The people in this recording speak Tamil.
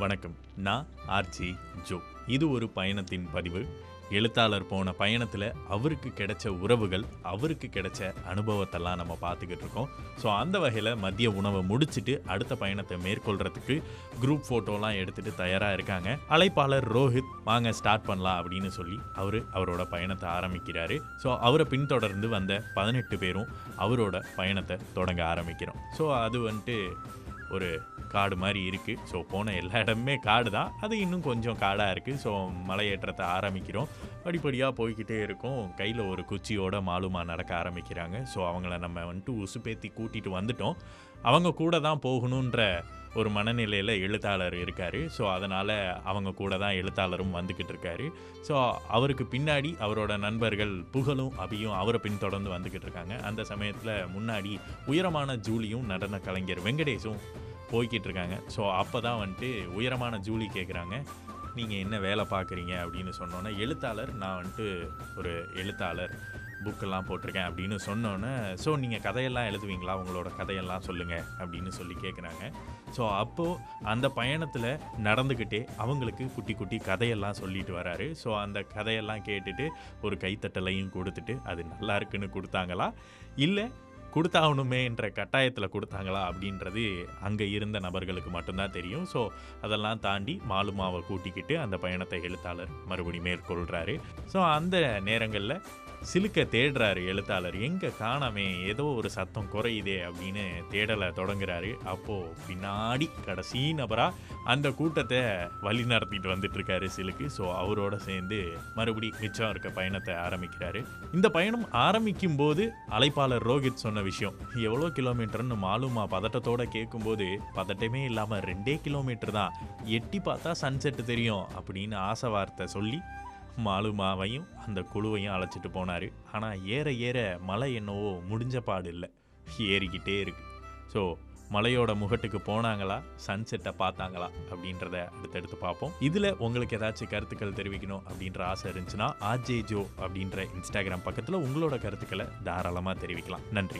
வணக்கம். நான் ஆர்ஜி ஜோ. இது ஒரு பயணத்தின் பதிவு. எழுத்தாளர் போன பயணத்தில் அவருக்கு கிடைச்ச உறவுகள் அவருக்கு கிடைச்ச அனுபவத்தெல்லாம் நம்ம பார்த்துக்கிட்டு இருக்கோம். ஸோ அந்த வகையில் மதிய உணவை முடிச்சுட்டு அடுத்த பயணத்தை மேற்கொள்கிறதுக்கு குரூப் ஃபோட்டோலாம் எடுத்துகிட்டு தயாராக இருக்காங்க. அழைப்பாளர் ரோஹித் வாங்க ஸ்டார்ட் பண்ணலாம் அப்படின்னு சொல்லி அவர் அவரோட பயணத்தை ஆரம்பிக்கிறாரு. ஸோ அவரை பின்தொடர்ந்து வந்த பதினெட்டு பேரும் அவரோட பயணத்தை தொடங்க ஆரம்பிக்கிறோம். ஸோ அது வந்துட்டு ஒரு காடு மாதிரி இருக்குது ஸோ போன எல்லா இடமுமே காடு தான். அது இன்னும் கொஞ்சம் காடாக இருக்குது ஸோ மலையேற்றத்தை ஆரம்பிக்கிறோம். படிப்படியாக போய்கிட்டே இருக்கும். கையில் ஒரு குச்சியோட மாலுமா நடக்க ஆரம்பிக்கிறாங்க. ஸோ அவங்கள நம்ம வந்துட்டு உசுப்பேத்தி கூட்டிகிட்டு வந்துட்டோம். அவங்க கூட தான் போகணுன்ற ஒரு மனநிலையில் எழுத்தாளர் இருக்கார். ஸோ அதனால் அவங்க கூட தான் எழுத்தாளரும் வந்துக்கிட்டு இருக்காரு. ஸோ அவருக்கு பின்னாடி அவரோட நண்பர்கள் புகழும் அபியும் அவரை பின்தொடர்ந்து வந்துக்கிட்டு இருக்காங்க. அந்த சமயத்தில் முன்னாடி உயரமான ஜூலியும் நடன கலைஞர் வெங்கடேஷும் போய்கிட்டு இருக்காங்க. ஸோ அப்போ தான் வந்துட்டு உயரமான ஜூலி கேட்குறாங்க நீங்கள் என்ன வேலை பார்க்குறீங்க அப்படின்னு சொன்னோன்னே எழுத்தாளர் நான் வந்துட்டு ஒரு எழுத்தாளர். புக்கெல்லாம் போட்டிருக்கேன் அப்படின்னு சொன்னோன்னே ஸோ நீங்கள் கதையெல்லாம் எழுதுவீங்களா? உங்களோட கதையெல்லாம் சொல்லுங்கள் அப்படின்னு சொல்லி கேட்குறாங்க ஸோ அப்போது அந்த பயணத்தில் நடந்துக்கிட்டே அவங்களுக்கு குட்டி குட்டி கதையெல்லாம் சொல்லிட்டு வராரு. ஸோ அந்த கதையெல்லாம் கேட்டுட்டு ஒரு கைத்தட்டலையும் கொடுத்துட்டு அது நல்லா இருக்குன்னு கொடுத்தாங்களா? இல்லை கொடுத்தாகணுமே என்ற கட்டாயத்தில் கொடுத்தாங்களா? அப்படின்றது அங்கே இருந்த நபர்களுக்கு மட்டும்தான் தெரியும். ஸோ அதெல்லாம் தாண்டி மாலுமாவை கூட்டிக்கிட்டு அந்த பயணத்தை எழுத்தாளர் மறுபடி மேற்கொள்கிறாரு ஸோ அந்த நேரங்களில் சிலுக்க தேடுறாரு எழுத்தாளர். எங்கே காணாமே ஏதோ ஒரு சத்தம் குறையுதே அப்படின்னு தேடலை தொடங்குறாரு. அப்போது பின்னாடி கடைசி நபராக அந்த கூட்டத்தை வழி நடத்திட்டு வந்துட்டுருக்காரு சிலுக்கு. ஸோ அவரோட சேர்ந்து மறுபடி மிச்சம் இருக்க பயணத்தை ஆரம்பிக்கிறாரு. இந்த பயணம் ஆரம்பிக்கும் போது அழைப்பாளர் ரோஹித் சொன்ன விஷயம். எவ்வளோ கிலோமீட்டர்னு மாலுமா பதட்டத்தோட கேட்கும்போது பதட்டமே இல்லாமல் ரெண்டே கிலோமீட்டர் தான். எட்டி பார்த்தா சன்செட் தெரியும் அப்படின்னு ஆசை வார்த்தை சொல்லி மாலுமாவையும் அந்த குழுவையும் அழைச்சிட்டு போனார். ஆனால் ஏற ஏற மலை என்னவோ முடிஞ்ச பாடு இல்லை ஏறிக்கிட்டே இருக்கு. ஸோ மலையோட முகட்டுக்கு போனாங்களா? சன்செட்டை பார்த்தாங்களா? அப்படின்றத அடுத்தடுத்து பார்ப்போம். இதில் உங்களுக்கு ஏதாச்சும் கருத்துக்கள் தெரிவிக்கணும் அப்படின்ற ஆசை இருந்துச்சுன்னா ஆர்ஜே ஜோ அப்படின்ற இன்ஸ்டாகிராம் பக்கத்தில் உங்களோட கருத்துக்களை தாராளமாக தெரிவிக்கலாம். நன்றி.